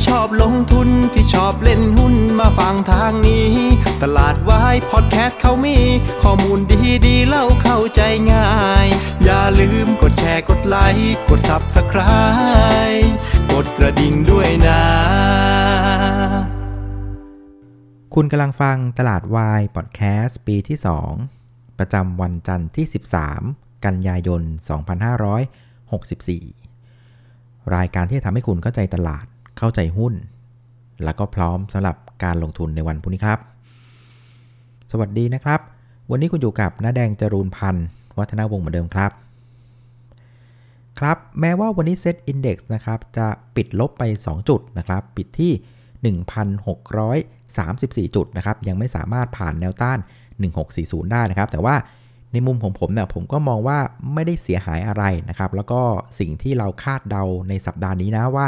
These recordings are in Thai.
ที่ชอบลงทุนที่ชอบเล่นหุ้นมาฟังทางนี้ ตลาดวายพอดแคสต์เขามี ข้อมูลดีดีเล่าเข้าใจง่าย อย่าลืมกดแชร์กดไลค์กด Subscribe กดกระดิ่งด้วยนะ คุณกำลังฟังตลาดวายพอดแคสต์ปีที่ 2 ประจำวันจันทร์ที่ 13 กันยายน 2564 รายการที่ทำให้คุณเข้าใจตลาด เข้าใจหุ้น แล้วก็พร้อมสำหรับการลงทุนในวันพรุ่งนี้ครับ สวัสดีนะครับ วันนี้คุณอยู่กับน้าแดงจรูนพันธ์วัฒนาวงศ์เหมือนเดิมครับ ครับ แม้ว่าวันนี้เซ็ตอินดี x นะครับ จะปิดลบไป 2 จุดนะครับ ปิดที่ 1,634 จุดนะครับ ยังไม่สามารถผ่านแนวต้าน 1640 ได้นะครับ แต่ว่าในมุมของผมเนี่ยผมก็มองว่าไม่ได้เสียหายอะไรนะครับ แล้วก็สิ่งที่เราคาดเดาในสัปดาห์นี้นะว่า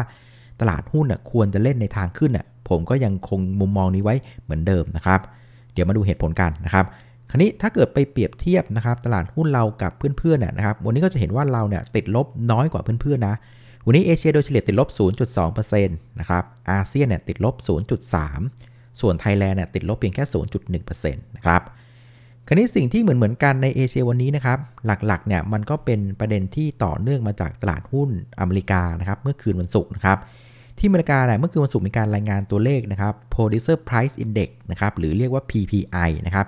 ตลาดหุ้นน่ะควรจะเล่นในทางขึ้นน่ะผมก็ยังคงมุมมองนี้ไว้เหมือนเดิมนะครับ เดี๋ยวมาดูเหตุผลกันนะครับคราวนี้ถ้าเกิดไปเปรียบเทียบนะครับตลาดหุ้นเรากับเพื่อนๆเนี่ยนะครับวันนี้ก็จะเห็นว่าเราเนี่ยติดลบน้อยกว่าเพื่อนๆนะวันนี้เอเชียโดยเฉลี่ยติดลบ 0.2%นะครับอาเซียนเนี่ยติดลบ 0.3 ส่วนไทยแลนด์เนี่ยติดลบเพียงแค่ 0.1%นะครับคราวนี้สิ่งที่เหมือนเหมือนกันในเอเชียวันนี้นะครับหลักๆเนี่ยมันก็เป็นประเด็นที่ต่อเนื่องมาจากตลาดหุ้นอเมริกานะครับเมื่อคืนวันศุกร์นะครับ ที่อเมริกาเนี่ยเมื่อคืนวันศุกร์มีการรายงานตัวเลขนะครับ Producer Price Index นะครับหรือเรียกว่า PPI นะครับ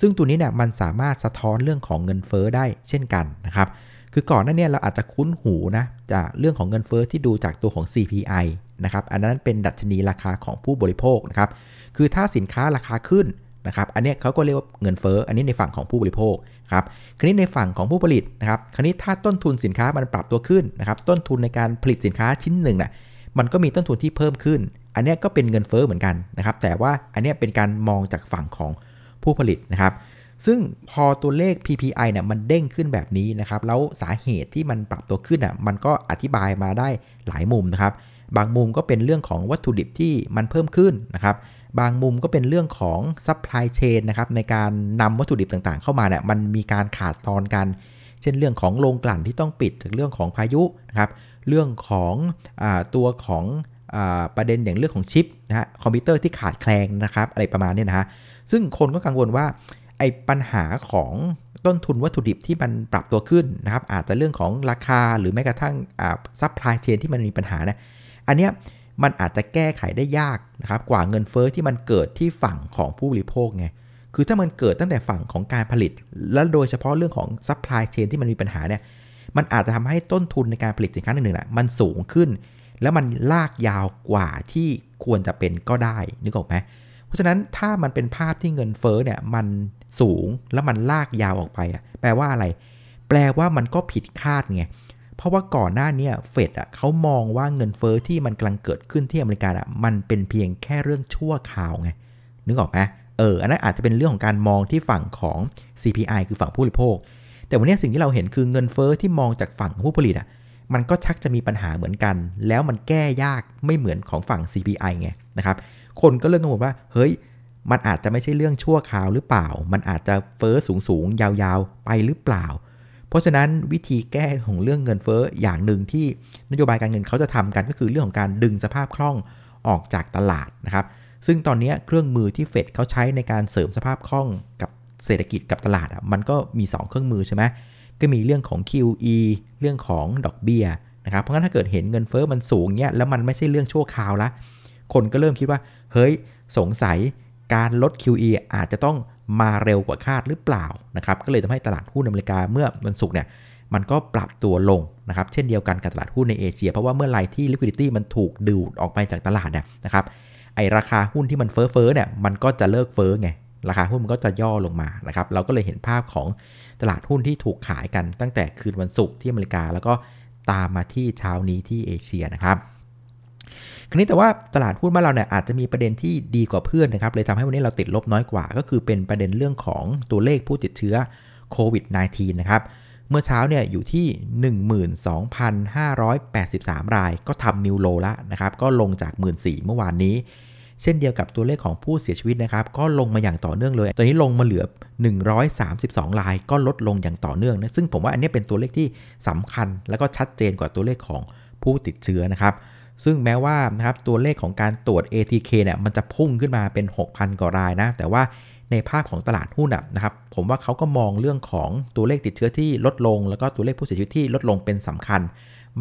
ซึ่งตัวนี้เนี่ยมันสามารถสะท้อนเรื่องของเงินเฟ้อได้เช่นกันนะครับคือก่อนหน้านี้เราอาจจะคุ้นหูนะจากเรื่องของเงินเฟ้อที่ดูจากตัวของ CPI นะครับอันนั้นเป็นดัชนีราคาของผู้บริโภคนะครับคือถ้าสินค้าราคาขึ้นนะครับอันนี้เขาก็เรียกว่าเงินเฟ้ออันนี้ในฝั่งของผู้บริโภคครับคราวนี้ในฝั่งของผู้ผลิตนะครับคราวนี้ถ้าต้นทุนสินค้ามันปรับตัวขึ้นนะครับต้นทุนในการผลิตสินค้าชิ้นหนึ่งน่ะ มันก็มีต้นทุนที่เพิ่มขึ้น อันนี้ก็เป็นเงินเฟ้อเหมือนกันนะครับ แต่ว่าอันนี้เป็นการมองจากฝั่งของผู้ผลิตนะครับ ซึ่งพอตัวเลข PPI เนี่ยมันเด้งขึ้นแบบนี้นะครับ แล้วสาเหตุที่มันปรับตัวขึ้นอะ มันก็อธิบายมาได้หลายมุมนะครับ บางมุมก็เป็นเรื่องของวัตถุดิบที่มันเพิ่มขึ้นนะครับบางมุมก็เป็นเรื่องของ supply chain นะครับในการนำวัตถุดิบต่างๆ เข้ามาเนี่ยมันมีการขาดตอนกัน เช่นเรื่องของโรงกลั่นที่ต้องปิดจากเรื่องของพายุนะครับ เรื่องของอตัวของอประเด็นอย่างเรื่องของชิปนะฮะคอมพิวเตอร์ที่ขาดแคลนนะครับ อะไรประมาณนี้นะฮะซึ่งคนก็กังวลว่าไอ้ปัญหาของต้นทุนวัตถุดิบที่มันปรับตัวขึ้นนะครับ อาจจะเรื่องของราคาหรือแม้กระทั่ง supply chain ที่มันมีปัญหานะอันเนี้ยมันอาจจะแก้ไขได้ยากนะครับ กว่าเงินเฟ้อที่มันเกิดที่ฝั่งของผู้บริโภคไง คือถ้ามันเกิดตั้งแต่ฝั่งของการผลิต และโดยเฉพาะเรื่องของ supply chain ที่มันมีปัญหาเนี่ยมันอาจจะทำให้ต้นทุนในการผลิตสินค้าหนึ่งๆน่ะมันสูงขึ้น แล้วมันลากยาวกว่าที่ควรจะเป็นก็ได้นึกออกไหมเพราะฉะนั้นถ้ามันเป็นภาพที่เงินเฟ้อเนี่ยมันสูงแล้วมันลากยาวออกไปอะแปลว่าอะไร แปลว่ามันก็ผิดคาดไงเพราะว่าก่อนหน้านี้เฟดอะเขามองว่าเงินเฟอ้อที่มันกำลังเกิดขึ้นที่อเมริกาอะมันเป็นเพียงแค่เรื่องชั่วคราวไงนึกออกไหม เอออันนั้นอาจจะเป็นเรื่องของการมองที่ฝั่งของ CPI คือฝั่งผู้บริโภค แต่วันนี้สิ่งที่เราเห็นคือเงินเฟอ้อที่มองจากฝั่งผู้ผลิตอะมันก็ชักจะมีปัญหาเหมือนกัน แล้วมันแก้ยากไม่เหมือนของฝั่ง CPI ไงนะครับคนก็เริ่มกังวลว่าเฮ้ยมันอาจจะไม่ใช่เรื่องชั่วคราวหรือเปล่า มันอาจจะเฟอ้อสูงๆ ยาวๆ ไปหรือเปล่า เพราะฉะนั้นวิธีแก้ของเรื่องเงินเฟอ้ออย่างหนึ่งที่นโยบายการเงินเขาจะทำกันก็คือเรื่องของการดึงสภาพคล่องออกจากตลาดนะครับ ซึ่งตอนนี้เครื่องมือที่เฟดเขาใช้ในการเสริมสภาพคล่องกับเศรษฐกิจกับตลาดอะมันก็มี 2 เครื่องมือใช่ไหมก็มีเรื่องของ QE เรื่องของดอกเบี้ยนะครับเพราะงั้นถ้าเกิดเห็นเงินเฟอ้อมันสูงเนี้ยแล้วมันไม่ใช่เรื่องชั่วคราวละคนก็เริ่มคิดว่า เฮ้ยสงสัยการลด QE อาจจะต้องมาเร็วกว่าคาดหรือเปล่านะครับก็เลยทำให้ตลาดหุ้นอเมริกาเมื่อวันศุกร์เนี่ยมันก็ปรับตัวลงนะครับเช่นเดียวกันกับตลาดหุ้นในเอเชีย เพราะว่าเมื่อไรที่ liquidity มันถูกดูดออกไปจากตลาดเนี่ยนะครับ ไอราคาหุ้นที่มันเฟ้อเฟ้อเนี่ยมันก็จะเลิกเฟ้อไงราคาหุ้นมันก็จะย่อลงมานะครับเราก็เลยเห็นภาพของตลาดหุ้นที่ถูกขายกันตั้งแต่คืนวันศุกร์ที่อเมริกา แล้วก็ตามมาที่เช้านี้ที่เอเชียนะครับคราวนี้แต่ว่าตลาดหุ้นบ้านเราเนี่ยอาจจะมีประเด็นที่ดีกว่าเพื่อนนะครับเลยทำให้วันนี้เราติดลบน้อยกว่า ก็คือเป็นประเด็นเรื่องของตัวเลขผู้ติดเชื้อโควิด -19 นะครับเมื่อเช้าเนี่ยอยู่ที่ 12,583 ราย ก็ทำนิวโลละนะครับ ก็ลงจาก 14,000เมื่อวานนี้ เช่นเดียวกับตัวเลขของผู้เสียชีวิตนะครับ ก็ลงมาอย่างต่อเนื่องเลย ตอนนี้ลงมาเหลือ 132รายก็ลดลงอย่างต่อเนื่องนะซึ่งผมว่าอันนี้เป็นตัวเลขที่สำคัญ แล้วก็ชัดเจนกว่าตัวเลขของผู้ติดเชื้อนะครับซึ่งแม้ว่านะครับตัวเลขของการตรวจ ATK เนี่ยมันจะพุ่งขึ้นมาเป็น 6,000 กว่ารายนะ แต่ว่าในภาพของตลาดหุ้นนะครับ ผมว่าเขาก็มองเรื่องของตัวเลขติดเชื้อที่ลดลง แล้วก็ตัวเลขผู้เสียชีวิตที่ลดลงเป็นสำคัญ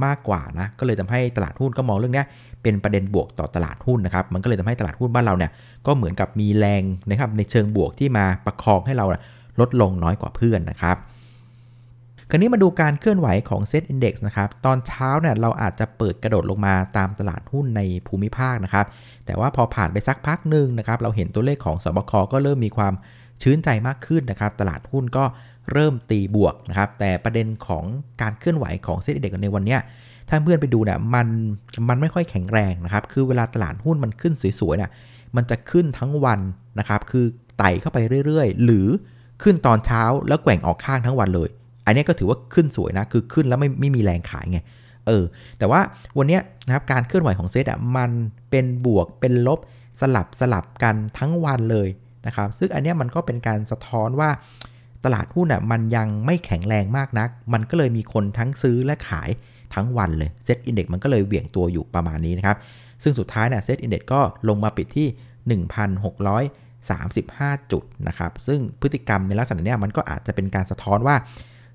มากกว่านะก็เลยทำให้ตลาดหุ้นก็มองเรื่องนี้เป็นประเด็นบวกต่อตลาดหุ้นนะครับมันก็เลยทำให้ตลาดหุ้นบ้านเราเนี่ยก็เหมือนกับมีแรงนะครับในเชิงบวกที่มาประคองให้เราลดลงน้อยกว่าเพื่อนนะครับคราวนี้มาดูการเคลื่อนไหวของเซ็ตอินดี x นะครับ ตอนเช้าเนี่ยเราอาจจะเปิดกระโดดลงมาตามตลาดหุ้นในภูมิภาคนะครับ แต่ว่าพอผ่านไปสักพักหนึ่งนะครับ เราเห็นตัวเลขของศบคก็เริ่มมีความชื่นใจมากขึ้นนะครับ ตลาดหุ้นก็ เริ่มตีบวกนะครับ แต่ประเด็นของการเคลื่อนไหวของเซตอินดี x ในวันนี้ถ้าเพื่อนไปดูเนี่ยมันมันไม่ค่อยแข็งแรงนะครับ คือเวลาตลาดหุ้นมันขึ้นสวยๆเนี่ยมันจะขึ้นทั้งวันนะครับ คือไต่เข้าไปเรื่อยๆ หรือขึ้นตอนเช้าแล้วแกว่งออกข้างทั้งวันเลย อันนี้ก็ถือว่าขึ้นสวยนะ คือขึ้นแล้วไม่ไม่มีแรงขายไง เออ แต่ว่าวันนี้นะครับการเคลื่อนไหวของเซตอะมันเป็นบวกเป็นลบสลับสลับกันทั้งวันเลยนะครับ ซึ่งอันนี้มันก็เป็นการสะท้อนว่า ตลาดหุ้นอะมันยังไม่แข็งแรงมากนัก มันก็เลยมีคนทั้งซื้อและขายทั้งวันเลยเซตอินเด็กมันก็เลยเหวี่ยงตัวอยู่ประมาณนี้นะครับ ซึ่งสุดท้ายเนี่ย SET Index ก็ลงมาปิดที่ 1,635 จุดนะครับ ซึ่งพฤติกรรมในลักษณะนี้มันก็อาจจะเป็นการสะท้อนว่า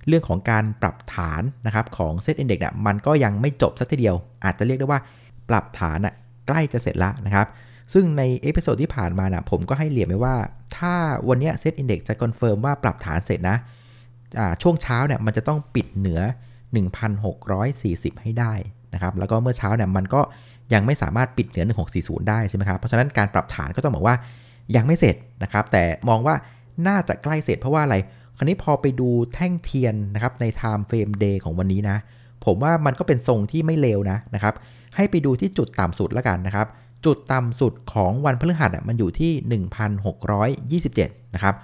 เรื่องของการปรับฐานนะครับของ SET Index เนี่ยมันก็ยังไม่จบซะทีเดียว อาจจะเรียกได้ว่าปรับฐานอะใกล้จะเสร็จแล้วนะครับ ซึ่งใน episode ที่ผ่านมานะผมก็ให้เหลี่ยมไว้ว่า ถ้าวันนี้ SET Index จะ confirm ว่าปรับฐานเสร็จนะช่วงเช้าเนี่ยมันจะต้องปิดเหนือ 1,640 ให้ได้นะครับแล้วก็เมื่อเช้าเนี่ยมันก็ยังไม่สามารถปิดเหนือ 1640 ได้ใช่ไหมครับเพราะฉะนั้นการปรับฐานก็ต้องบอกว่ายังไม่เสร็จนะครับแต่มองว่าน่าจะใกล้เสร็จเพราะว่าอะไร คราวนี้พอไปดูแท่งเทียนนะครับใน Time Frame Day ของวันนี้นะ ผมว่ามันก็เป็นทรงที่ไม่เลวนะนะครับ ให้ไปดูที่จุดต่ำสุดแล้วกันนะครับ จุดต่ำสุดของวันพฤหัสมันอยู่ที่ 1,627 นะครับ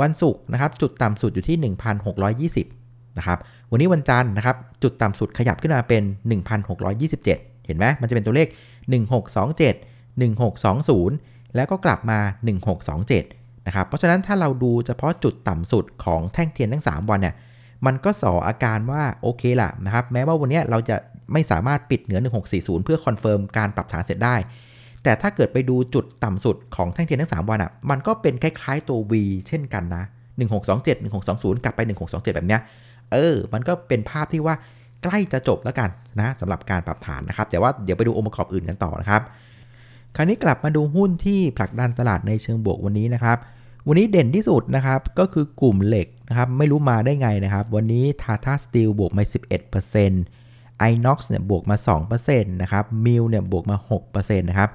วันศุกร์นะครับจุดต่ำสุดอยู่ที่ 1,620 นะครับ วันนี้วันจันทร์นะครับจุดต่ำสุดขยับขึ้นมาเป็น 1,627 เห็นไหมมันจะเป็นตัวเลข 1627 1620 แล้วก็กลับมา 1627 นะครับ เพราะฉะนั้นถ้าเราดูเฉพาะจุดต่ำสุดของแท่งเทียนทั้ง 3 วันเนี่ย มันก็ส่ออาการว่าโอเคละนะครับ แม้ว่าวันนี้เราจะไม่สามารถปิดเหนือ 1640 เพื่อ confirm การปรับฐานเสร็จได้ แต่ถ้าเกิดไปดูจุดต่ำสุดของแท่งเทียนทั้ง 3 วันอะ มันก็เป็นคล้ายๆตัว V เช่นกันนะ 1627 1620 กลับไป 1627 แบบเนี้ย เออ มันก็เป็นภาพที่ว่าใกล้จะจบแล้วกันนะสำหรับการปรับฐานนะครับ แต่ว่าเดี๋ยวไปดูองค์ประกอบอื่นกันต่อนะครับ คราวนี้กลับมาดูหุ้นที่ผลักดันตลาดในเชิงบวกวันนี้นะครับ วันนี้เด่นที่สุดนะครับ ก็คือกลุ่มเหล็กนะครับ ไม่รู้มาได้ไงนะครับ วันนี้ Tata Steel บวกมา 11% Inox เนี่ยบวกมา 2%นะครับ มิลเนี่ยบวกมา 6%นะครับ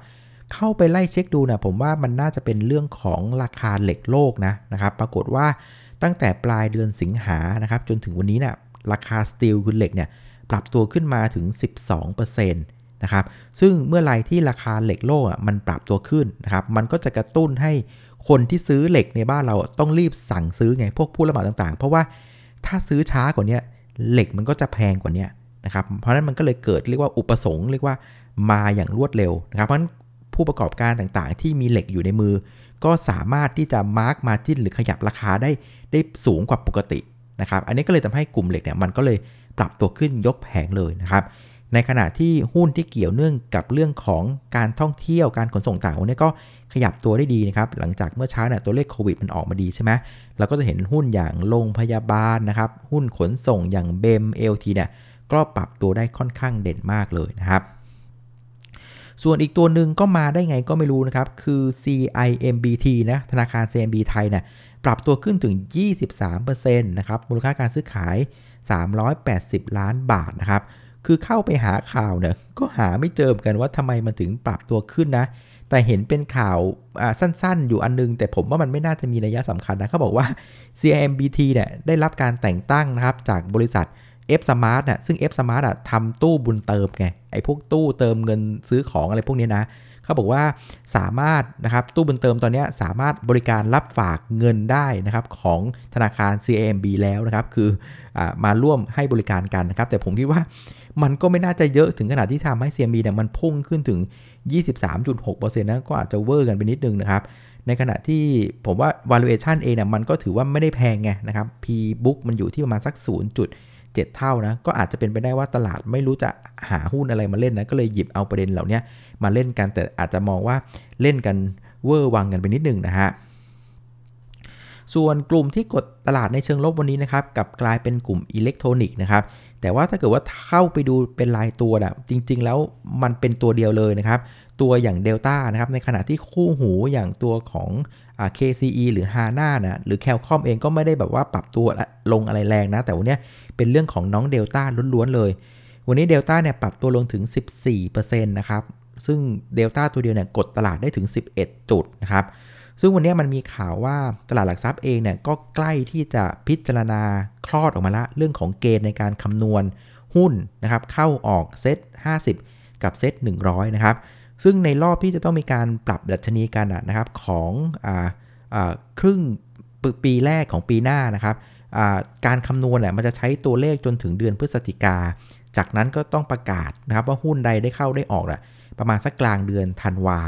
เข้าไปไล่เช็คดูนะผมว่ามันน่าจะเป็นเรื่องของราคาเหล็กโลกนะนะครับ ปรากฏว่าตั้งแต่ปลายเดือนสิงหานะครับ จนถึงวันนี้เนะี่ยราคาสตีลคือเหล็กเนี่ยปรับตัวขึ้นมาถึง 12%นะครับ ซึ่งเมื่อไรที่ราคาเหล็กโลกอะมันปรับตัวขึ้นนะครับ มันก็จะกระตุ้นให้คนที่ซื้อเหล็กในบ้านเราต้องรีบสั่งซื้อไงพวกผู้รับเหมาต่างๆ เพราะว่าถ้าซื้อช้ากว่านี้เหล็กมันก็จะแพงกว่านี้นะครับ เพราะนั้นมันก็เลยเกิดเรียกว่าอุปสงค์เรียกว่ามาอย่างรวดเร็วนะครับ เพราะนั้น ผู้ประกอบการต่างๆ ที่มีเหล็กอยู่ในมือ ก็สามารถที่จะมาร์กมาจิ้นหรือขยับราคาได้ได้สูงกว่าปกตินะครับ อันนี้ก็เลยทำให้กลุ่มเหล็กเนี่ยมันก็เลยปรับตัวขึ้นยกแผงเลยนะครับ ในขณะที่หุ้นที่เกี่ยวเนื่องกับเรื่องของการท่องเที่ยวการขนส่งต่างวันนี้ก็ขยับตัวได้ดีนะครับ หลังจากเมื่อเช้าเนี่ยตัวเลขโควิดมันออกมาดีใช่ไหมเราก็จะเห็นหุ้นอย่างโรงพยาบาลนะครับ หุ้นขนส่งอย่างเบมเอลทีเนี่ยก็ปรับตัวได้ค่อนข้างเด่นมากเลยนะครับ ส่วนอีกตัวหนึ่งก็มาได้ไงก็ไม่รู้นะครับ คือ CIMBT นะธนาคาร CMB ไทยเนี่ยปรับตัวขึ้นถึง 23%นะครับมูลค่าการซื้อขาย 380 ล้านบาทนะครับคือเข้าไปหาข่าวเนี่ยก็หาไม่เจอกันว่าทำไมมันถึงปรับตัวขึ้นนะแต่เห็นเป็นข่าวสั้นๆ อยู่อันนึง แต่ผมว่ามันไม่น่าจะมีนัยสำคัญนะเขาบอกว่า CIMBT เนี่ยได้รับการแต่งตั้งนะครับจากบริษัท F Smart น่ะซึ่ง F Smart อะทำตู้บุญเติมไงไอ้พวกตู้เติมเงินซื้อของอะไรพวกนี้นะเขาบอกว่าสามารถนะครับตู้บุญเติมตอนนี้สามารถบริการรับฝากเงินได้นะครับของธนาคาร CIMB แล้วนะครับคืออมาร่วมให้บริการกันนะครับแต่ผมคิดว่ามันก็ไม่น่าจะเยอะถึงขนาดที่ทำให้ CMB เนี่ยมันพุ่งขึ้นถึง 23.6%นะก็อาจจะเวอร์กันไปนิดนึงนะครับในขณะที่ผมว่า valuation เองเนี่ยมันก็ถือว่าไม่ได้แพงไงนะครับ P book มันอยู่ที่ประมาณสัก 7 เท่านะ ก็อาจจะเป็นไปได้ว่าตลาดไม่รู้จะหาหุ้นอะไรมาเล่นนะ ก็เลยหยิบเอาประเด็นเหล่านี้มาเล่นกัน แต่อาจจะมองว่าเล่นกันเวอร์วังกันไปนิดนึงนะฮะ ส่วนกลุ่มที่กดตลาดในเชิงลบวันนี้นะครับกับกลายเป็นกลุ่มอิเล็กทรอนิกส์นะครับ แต่ว่าถ้าเกิดว่าเข้าไปดูเป็นรายตัวนะจริง ๆ แล้วมันเป็นตัวเดียวเลยนะครับ ตัวอย่างเดลต้านะครับในขณะที่คู่หูอย่างตัวของ KCE หรือ HANA นะหรือ Calcom เองก็ไม่ได้แบบว่าปรับตัวลงอะไรแรงนะ แต่วันนี้เป็นเรื่องของน้องเดลต้าล้วนๆเลย วันนี้เดลต้าเนี่ยปรับตัวลงถึง 14%นะครับซึ่งเดลต้าตัวเดียวเนี่ยกดตลาดได้ถึง 11 จุดนะครับ ซึ่งวันนี้มันมีข่าวว่าตลาดหลักทรัพย์เองเนี่ยก็ใกล้ที่จะพิจารณาคลอดออกมาละ เรื่องของเกณฑ์ในการคำนวณหุ้นนะครับเข้าออกเซ็ต50 กับเซ็ต100 นะครับ ซึ่งในรอบที่จะต้องมีการปรับดัชนีกันนะครับของอครึ่งปีแรกของปีหน้านะครับการคำนวณเนี่ยมันจะใช้ตัวเลขจนถึงเดือนพฤศจิกา จากนั้นก็ต้องประกาศนะครับว่าหุ้นใดได้เข้าได้ออกแหละประมาณสักกลางเดือนธันวา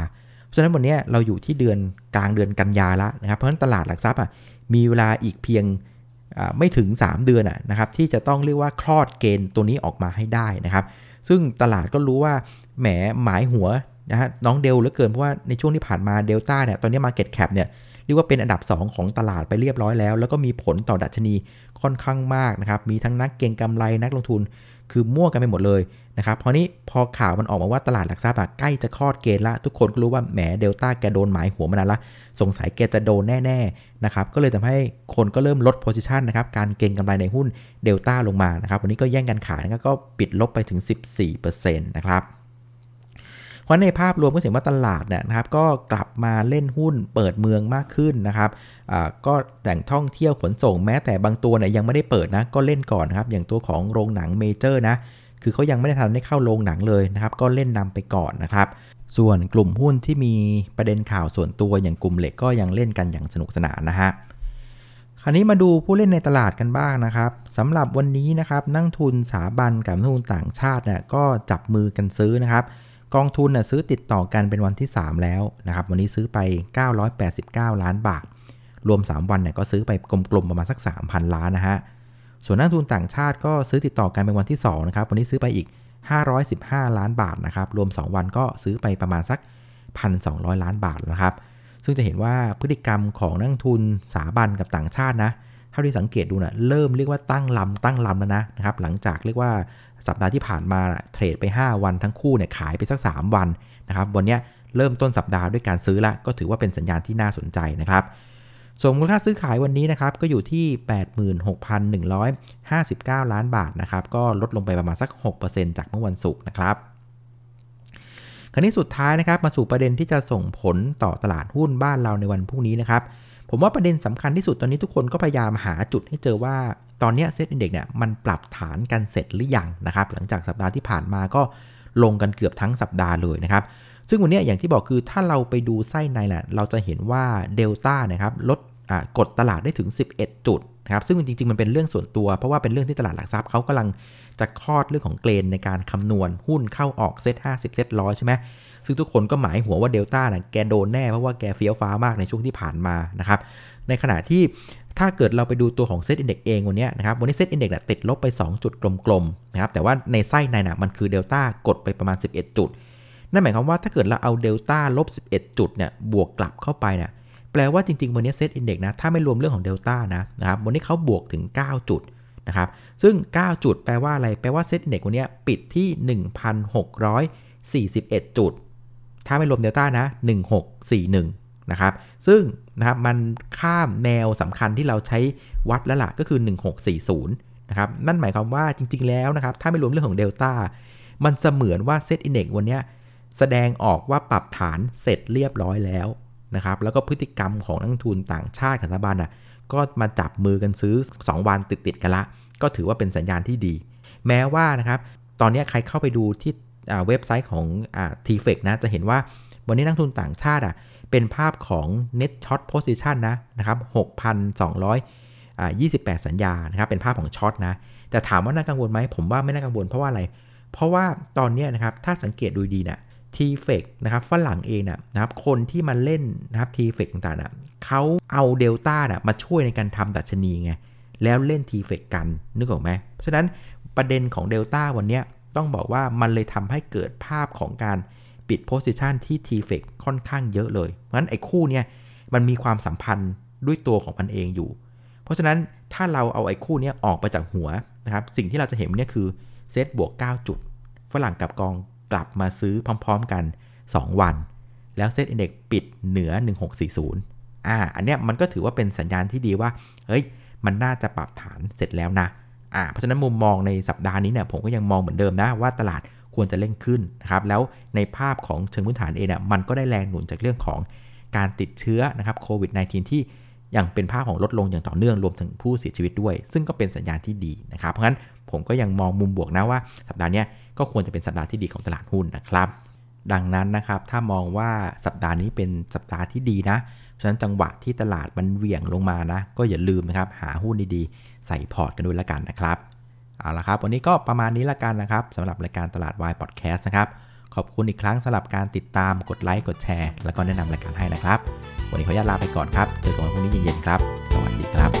เพราะฉะนั้นวันนี้เราอยู่ที่เดือนกลางเดือนกันยาแล้วนะครับ เพราะฉะนั้นตลาดหลักทรัพย์อะมีเวลาอีกเพียงไม่ถึง 3 เดือนนะครับที่จะต้องเรียกว่าคลอดเกณฑ์ตัวนี้ออกมาให้ได้นะครับ ซึ่งตลาดก็รู้ว่าแหมหมายหัวนะฮะน้องเดลเหลือเกินเพราะว่าในช่วงที่ผ่านมาเดลต้าเนี่ยตอนนี้ market cap เนี่ยเรียกว่าเป็นอันดับ 2 ของตลาดไปเรียบร้อยแล้ว แล้วก็มีผลต่อดัชนีค่อนข้างมากนะครับ มีทั้งนักเก็งกำไรนักลงทุน คือมั่วกันไปหมดเลยนะครับเพราะนี้พอข่าวมันออกมาว่าตลาดหลักทรัพย์ใกล้จะคลอดเกณฑ์ละทุกคนก็รู้ว่าแหมเดลต้าแกโดนหมายหัวมานานละสงสัยแกจะโดนแน่ๆนะครับก็เลยทำให้คนก็เริ่มลดโพซิชันนะครับการเก็งกำไรในหุ้นเดลต้าลงมานะครับวันนี้ก็แย่งกันขายนะครับก็ปิดลบไปถึง 14%นะครับ ราะในภาพรวมก็ถือว่าตลาดเนี่ยนะครับก็กลับมาเล่นหุ้นเปิดเมืองมากขึ้นนะครับก็แต่งท่องเที่ยวขนส่งแม้แต่บางตัวเนี่ยยังไม่ได้เปิดนะก็เล่นก่อนนะครับอย่างตัวของโรงหนังเมเจอร์นะคือเขายังไม่ได้ทันได้เข้าโรงหนังเลยนะครับก็เล่นนำไปก่อนนะครับส่วนกลุ่มหุ้นที่มีประเด็นข่าวส่วนตัวอย่างกลุ่มเหล็กก็ยังเล่นกันอย่างสนุกสนานนะฮะคราวนี้มาดูผู้เล่นในตลาดกันบ้างนะครับสำหรับวันนี้นะครับนักทุนสถาบันกับนักทุนต่างชาติเนี่ยก็จับมือกันซื้อนะครับ กองทุนน่ยซื้อติดต่อกันเป็นวันที่ 3 แล้วนะครับ วันนี้ซื้อไป 989 ล้านบาท รวม 3 วันเนี่ยก็ซื้อไปกลมๆประมาณสัก 3,000 ล้านนะฮะ ส่วนนักทุนต่างชาติก็ซื้อติดต่อกันเป็นวันที่2นะครับ วันนี้ซื้อไปอีก 515 ล้านบาทนะครับ รวม 2 วันก็ซื้อไปประมาณสัก 1,200 ล้านบาทนะครับ ซึ่งจะเห็นว่าพฤติกรรมของนักทุนสาบันกับต่างชาตินะเท่าที่สังเกตดูนะเริ่มเรียกว่าตั้งลำตั้งลำแล้วนะนะครับหลังจากเรียกว่า สัปดาห์ที่ผ่านมาเทรดไป 5 วันทั้งคู่เนี่ยขายไปสัก 3 วันนะครับวันนี้เริ่มต้นสัปดาห์ด้วยการซื้อละก็ถือว่าเป็นสัญญาณที่น่าสนใจนะครับส่วนมูลค่าซื้อขายวันนี้นะครับก็อยู่ที่ 86,159 ล้านบาทนะครับก็ลดลงไปประมาณสัก 6%จากเมื่อวันศุกร์นะครับคราวนี้สุดท้ายนะครับมาสู่ประเด็นที่จะส่งผลต่อตลาดหุ้นบ้านเราในวันพรุ่งนี้นะครับ ผมว่าประเด็นสำคัญที่สุดตอนนี้ทุกคนก็พยายามหาจุดให้เจอว่าตอนนี้เซ็ตอินเด็กซ์เนี่ยมันปรับฐานกันเสร็จหรือยังนะครับ หลังจากสัปดาห์ที่ผ่านมาก็ลงกันเกือบทั้งสัปดาห์เลยนะครับ ซึ่งวันนี้อย่างที่บอกคือถ้าเราไปดูไส้ในแหละเราจะเห็นว่าเดลต้านะครับลดกดตลาดได้ถึง 11 จุดนะครับซึ่งจริง ๆ มันเป็นเรื่องส่วนตัว เพราะว่าเป็นเรื่องที่ตลาดหลักทรัพย์เขากำลังจะคลอดเรื่องของเกณฑ์ในการคำนวณหุ้นเข้าออก SET50 SET ร้อยใช่ไหม ซึ่งทุกคนก็หมายหัวว่าเดลต้านะแกโดนแน่เพราะว่าแกเฟี้ยวฟ้าวมากในช่วงที่ผ่านมานะครับ ในขณะที่ถ้าเกิดเราไปดูตัวของ SET index เองวันนี้นะครับ วันนี้ SET index ติดลบไป 2 จุดกลมๆนะครับ แต่ว่าในไส้ในนะมันคือเดลต้ากดไปประมาณ 11 จุด นั่นหมายความว่าถ้าเกิดเราเอาเดลต้าลบ 11 จุดเนี่ยบวกกลับเข้าไปเนี่ยแปลว่าจริงๆ วันนี้ SET index นะ ถ้าไม่รวมเรื่องของเดลต้านะนะครับ วันนี้เขาบวกถึง 9 จุดนะครับ ซึ่ง 9 จุดแปลว่าอะไร แปลว่า SET index วันนี้ปิดที่ 1,641 จุด ถ้าไม่รวมเดลต้านะ 1641 นะครับ ซึ่งนะครับมันข้ามแนวสำคัญที่เราใช้วัดแล้วล่ะก็คือ 1640 นะครับ นั่นหมายความว่าจริง ๆ แล้วนะครับ ถ้าไม่รวมเรื่องของเดลต้า มันเสมือนว่า SET index วันนี้แสดงออกว่าปรับฐานเสร็จเรียบร้อยแล้วนะครับ แล้วก็พฤติกรรมของนักลงทุนต่างชาติกับสถาบันอะ ก็มาจับมือกันซื้อ 2 วันติดๆกันละ ก็ถือว่าเป็นสัญญาณที่ดี แม้ว่านะครับ ตอนนี้ใครเข้าไปดูที่ เว็บไซต์ของ TFEX นะ จะเห็นว่าวันนี้นักลงทุนต่างชาติอะเป็นภาพของ net short position นะนะครับ6,228 สัญญานะครับเป็นภาพของ short นะแต่ถามว่าน่ากังวลไหมผมว่าไม่น่ากังวลเพราะว่าอะไร เพราะว่าตอนนี้นะครับถ้าสังเกตดูดีเนะทีเฟกนะครับฝรั่งเองนะครับคนที่มาเล่นนะครับทีเฟกต่างๆนะเขาเอาเดลต้านะมาช่วยในการทำดัชนีไงแล้วเล่นทีเฟกกันนึกออกไหมเพราะฉะนั้นประเด็นของเดลต้าวันนี้ ต้องบอกว่ามันเลยทำให้เกิดภาพของการปิดโพสิชันที่ทีเฟกค่อนข้างเยอะเลยเพราะฉะนั้นไอ้คู่เนี้ยมันมีความสัมพันธ์ด้วยตัวของมันเองอยู่ เพราะฉะนั้นถ้าเราเอาไอ้คู่นี้ออกไปจากหัวนะครับ สิ่งที่เราจะเห็นเนี่ยคือเซตบวก 9 จุด ฝรั่งกับกองกลับมาซื้อพร้อมๆกัน 2 วัน แล้วเซตอินเด็กปิดเหนือ 1640 อ่า อันเนี้ยมันก็ถือว่าเป็นสัญญาณที่ดีว่า เฮ้ย มันน่าจะปรับฐานเสร็จแล้วนะ อ่าเพราะฉะนั้นมุมมองในสัปดาห์นี้เนี่ยผมก็ยังมองเหมือนเดิมนะว่าตลาดควรจะเร่งขึ้นนะครับแล้วในภาพของเชิงพื้นฐานเองเนี่ยมันก็ได้แรงหนุนจากเรื่องของการติดเชื้อนะครับโควิด -19 ที่ยังเป็นภาพของลดลงอย่างต่อเนื่องรวมถึงผู้เสียชีวิตด้วย ซึ่งก็เป็นสัญญาณที่ดีนะครับเพราะงั้นผมก็ยังมองมุมบวกนะว่า สัปดาห์นี้ก็ควรจะเป็นสัปดาห์ที่ดีของตลาดหุ้นนะครับ ดังนั้นนะครับถ้ามองว่าสัปดาห์นี้เป็นสัปดาห์ที่ดีนะฉะนั้นจังหวะที่ตลาดมันเหวี่ยงลงมานะก็อย่าลืมนะครับหาหุ้นดีๆ ใส่พอร์ตกันด้วยละกันนะครับเอาละครับ วันนี้ก็ประมาณนี้ละกันนะครับสำหรับรายการตลาดวายพอดแคสต์นะครับ ขอบคุณอีกครั้งสำหรับการติดตามกดไลค์กดแชร์ แล้วก็แนะนำรายการให้นะครับ วันนี้ขออนุญาตลาไปก่อนครับเจอกันวันพรุ่งนี้เย็นๆครับ สวัสดีครับ